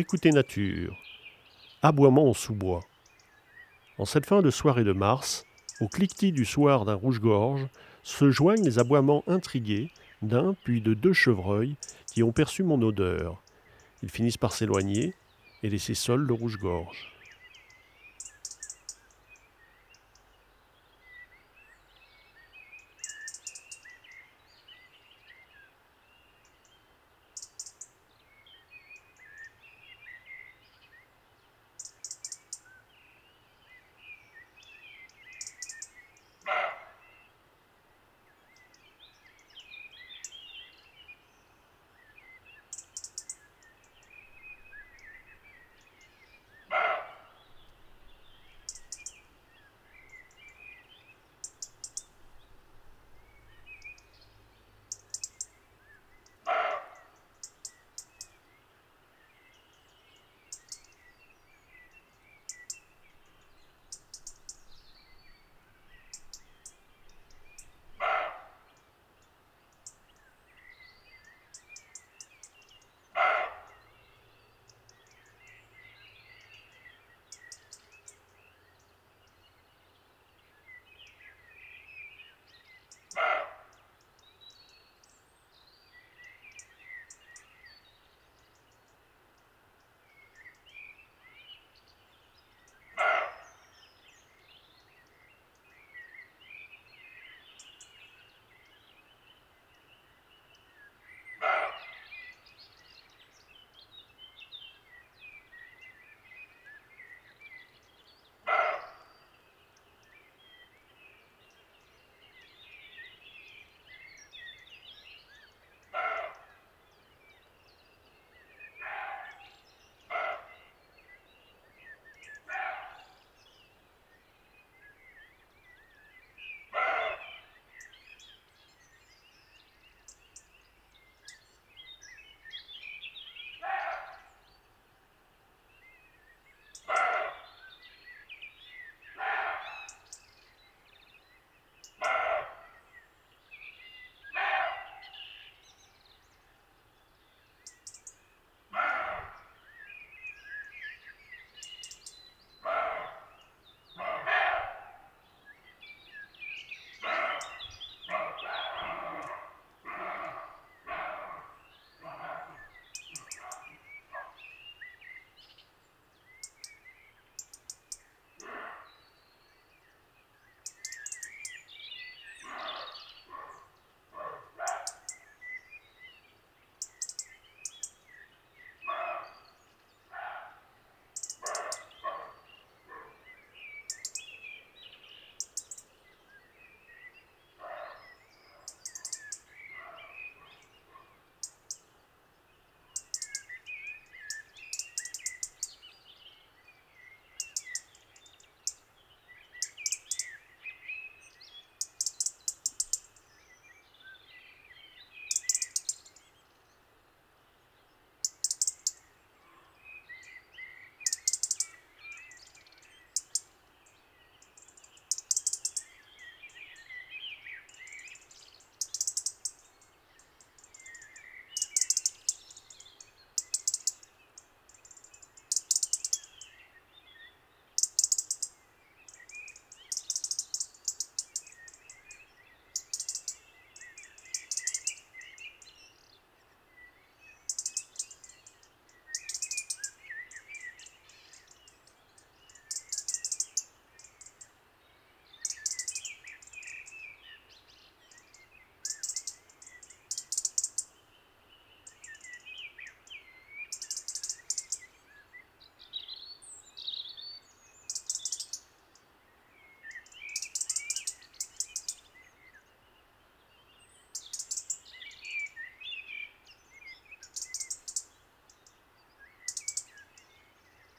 Écoutez nature. Aboiement en sous-bois. En cette fin de soirée de mars, au cliquetis du soir d'un rouge-gorge, se joignent les aboiements intrigués d'un puis de deux chevreuils qui ont perçu mon odeur. Ils finissent par s'éloigner et laisser seul le rouge-gorge.